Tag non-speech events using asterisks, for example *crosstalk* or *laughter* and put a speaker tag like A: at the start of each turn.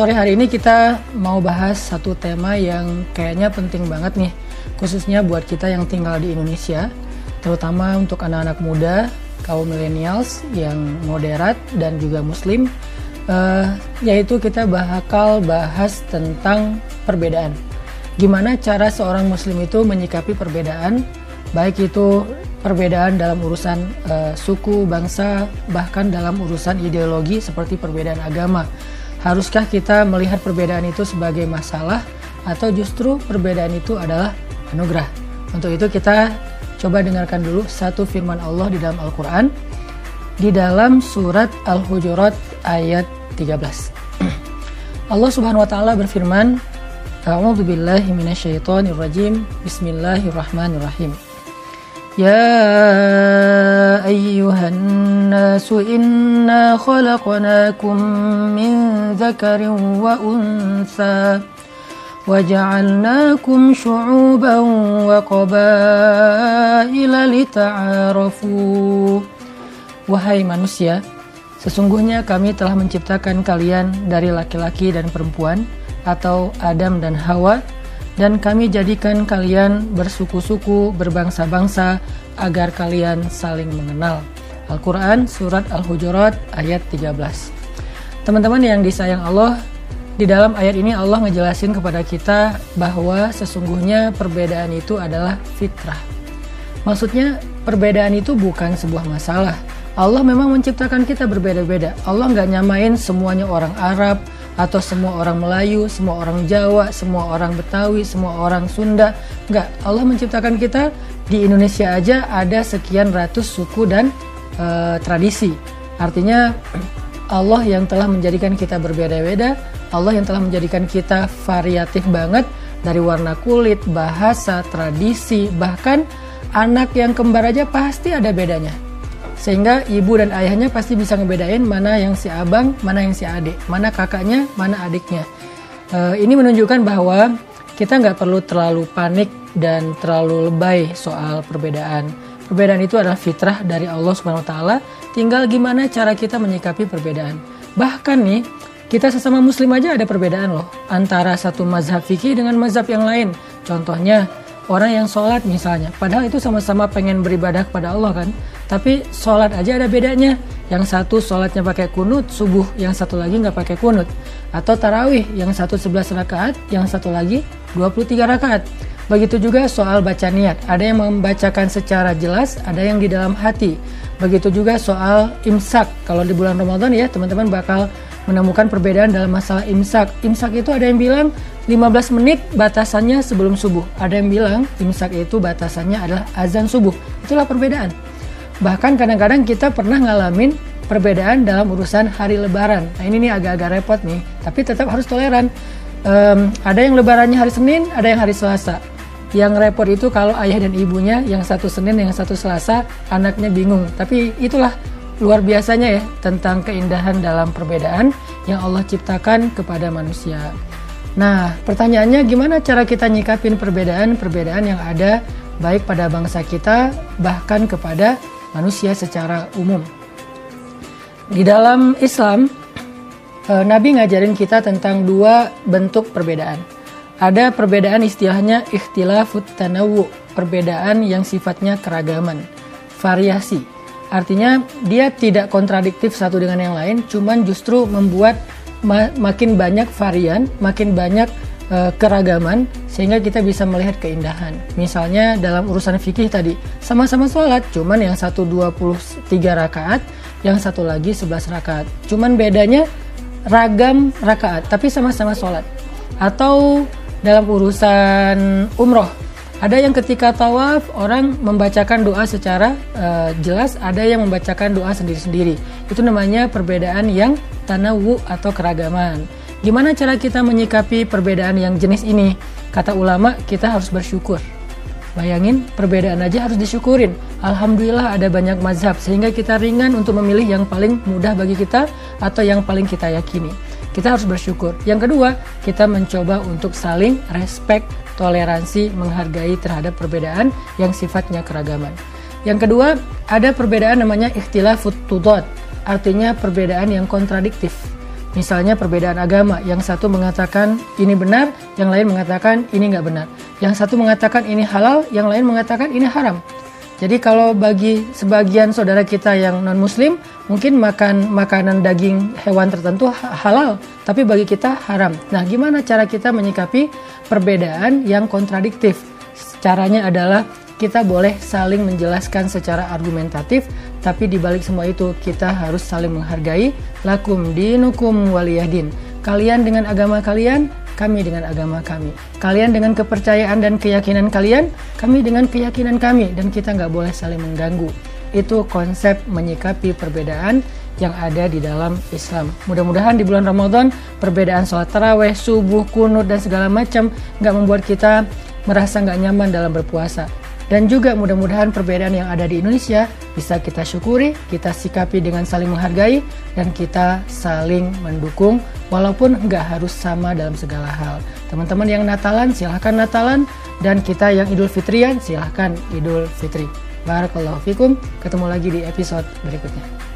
A: Sore hari ini kita mau bahas satu tema yang kayaknya penting banget nih, khususnya buat kita yang tinggal di Indonesia, terutama untuk anak-anak muda, kaum millennials yang moderat dan juga muslim, uh, yaitu kita bakal bahas tentang perbedaan. Gimana cara seorang muslim itu menyikapi perbedaan, baik itu perbedaan dalam urusan uh, suku, bangsa, bahkan dalam urusan ideologi seperti perbedaan agama Haruskah kita melihat perbedaan itu sebagai masalah atau justru perbedaan itu adalah anugerah? Untuk itu kita coba dengarkan dulu satu firman Allah di dalam Al-Qur'an di dalam surat Al-Hujurat ayat 13. *clears throat* Allah Subhanahu wa taala berfirman, A'udzu billahi minasyaitonir rajim. Bismillahirrahmanirrahim. يا أيها الناس إنا خلقناكم من ذكر وأنثى وجعلناكم شعوبا وقبائل لتعارفوا Wahai manusia, sesungguhnya kami telah menciptakan kalian dari laki-laki dan perempuan atau Adam dan Hawa dan kami jadikan kalian bersuku-suku, berbangsa-bangsa, agar kalian saling mengenal. Al-Quran Surat Al-Hujurat ayat 13 Teman-teman yang disayang Allah, di dalam ayat ini Allah ngejelasin kepada kita bahwa sesungguhnya perbedaan itu adalah fitrah. Maksudnya perbedaan itu bukan sebuah masalah. Allah memang menciptakan kita berbeda-beda. Allah nggak nyamain semuanya orang Arab, atau semua orang Melayu, semua orang Jawa, semua orang Betawi, semua orang Sunda. Enggak, Allah menciptakan kita di Indonesia aja ada sekian ratus suku dan uh, tradisi. Artinya Allah yang telah menjadikan kita berbeda-beda, Allah yang telah menjadikan kita variatif banget dari warna kulit, bahasa, tradisi, bahkan anak yang kembar aja pasti ada bedanya sehingga ibu dan ayahnya pasti bisa ngebedain mana yang si abang, mana yang si adik, mana kakaknya, mana adiknya. Uh, ini menunjukkan bahwa kita nggak perlu terlalu panik dan terlalu lebay soal perbedaan. Perbedaan itu adalah fitrah dari Allah Subhanahu wa taala, tinggal gimana cara kita menyikapi perbedaan. Bahkan nih, kita sesama muslim aja ada perbedaan loh antara satu mazhab fikih dengan mazhab yang lain. Contohnya, orang yang sholat misalnya, padahal itu sama-sama pengen beribadah kepada Allah kan, tapi sholat aja ada bedanya. Yang satu sholatnya pakai kunut subuh, yang satu lagi nggak pakai kunut. Atau tarawih, yang satu 11 rakaat, yang satu lagi 23 rakaat. Begitu juga soal baca niat. Ada yang membacakan secara jelas, ada yang di dalam hati. Begitu juga soal imsak. Kalau di bulan Ramadan ya teman-teman bakal menemukan perbedaan dalam masalah imsak. Imsak itu ada yang bilang 15 menit batasannya sebelum subuh. Ada yang bilang imsak itu batasannya adalah azan subuh. Itulah perbedaan. Bahkan kadang-kadang kita pernah ngalamin perbedaan dalam urusan hari lebaran. Nah ini nih agak-agak repot nih, tapi tetap harus toleran. Um, ada yang lebarannya hari Senin, ada yang hari Selasa. Yang repot itu kalau ayah dan ibunya yang satu Senin, yang satu Selasa, anaknya bingung. Tapi itulah luar biasanya ya tentang keindahan dalam perbedaan yang Allah ciptakan kepada manusia. Nah, pertanyaannya gimana cara kita nyikapin perbedaan-perbedaan yang ada baik pada bangsa kita bahkan kepada manusia secara umum. Di dalam Islam, eh, Nabi ngajarin kita tentang dua bentuk perbedaan. Ada perbedaan istilahnya ikhtilafut tanawu, perbedaan yang sifatnya keragaman, variasi. Artinya dia tidak kontradiktif satu dengan yang lain, cuman justru membuat makin banyak varian, makin banyak uh, keragaman sehingga kita bisa melihat keindahan. Misalnya dalam urusan fikih tadi, sama-sama sholat, cuman yang satu 23 rakaat, yang satu lagi 11 rakaat. Cuman bedanya ragam rakaat, tapi sama-sama sholat. Atau dalam urusan umroh, ada yang ketika tawaf orang membacakan doa secara uh, jelas, ada yang membacakan doa sendiri-sendiri. Itu namanya perbedaan yang tanawu atau keragaman. Gimana cara kita menyikapi perbedaan yang jenis ini? Kata ulama, kita harus bersyukur. Bayangin, perbedaan aja harus disyukurin. Alhamdulillah ada banyak mazhab, sehingga kita ringan untuk memilih yang paling mudah bagi kita atau yang paling kita yakini. Kita harus bersyukur. Yang kedua, kita mencoba untuk saling respect, toleransi, menghargai terhadap perbedaan yang sifatnya keragaman. Yang kedua, ada perbedaan namanya ikhtilafut tudot, artinya perbedaan yang kontradiktif Misalnya perbedaan agama, yang satu mengatakan ini benar, yang lain mengatakan ini nggak benar. Yang satu mengatakan ini halal, yang lain mengatakan ini haram. Jadi kalau bagi sebagian saudara kita yang non muslim mungkin makan makanan daging hewan tertentu halal, tapi bagi kita haram. Nah, gimana cara kita menyikapi perbedaan yang kontradiktif? Caranya adalah kita boleh saling menjelaskan secara argumentatif, tapi di balik semua itu kita harus saling menghargai lakum dinukum waliyahdin. Kalian dengan agama kalian, kami dengan agama kami. Kalian dengan kepercayaan dan keyakinan kalian, kami dengan keyakinan kami, dan kita nggak boleh saling mengganggu. Itu konsep menyikapi perbedaan yang ada di dalam Islam. Mudah-mudahan di bulan Ramadan perbedaan sholat taraweh, subuh, kunut dan segala macam nggak membuat kita merasa nggak nyaman dalam berpuasa. Dan juga mudah-mudahan perbedaan yang ada di Indonesia bisa kita syukuri, kita sikapi dengan saling menghargai, dan kita saling mendukung walaupun nggak harus sama dalam segala hal. Teman-teman yang Natalan silahkan Natalan, dan kita yang Idul Fitrian silahkan Idul Fitri. Barakallahu fikum, ketemu lagi di episode berikutnya.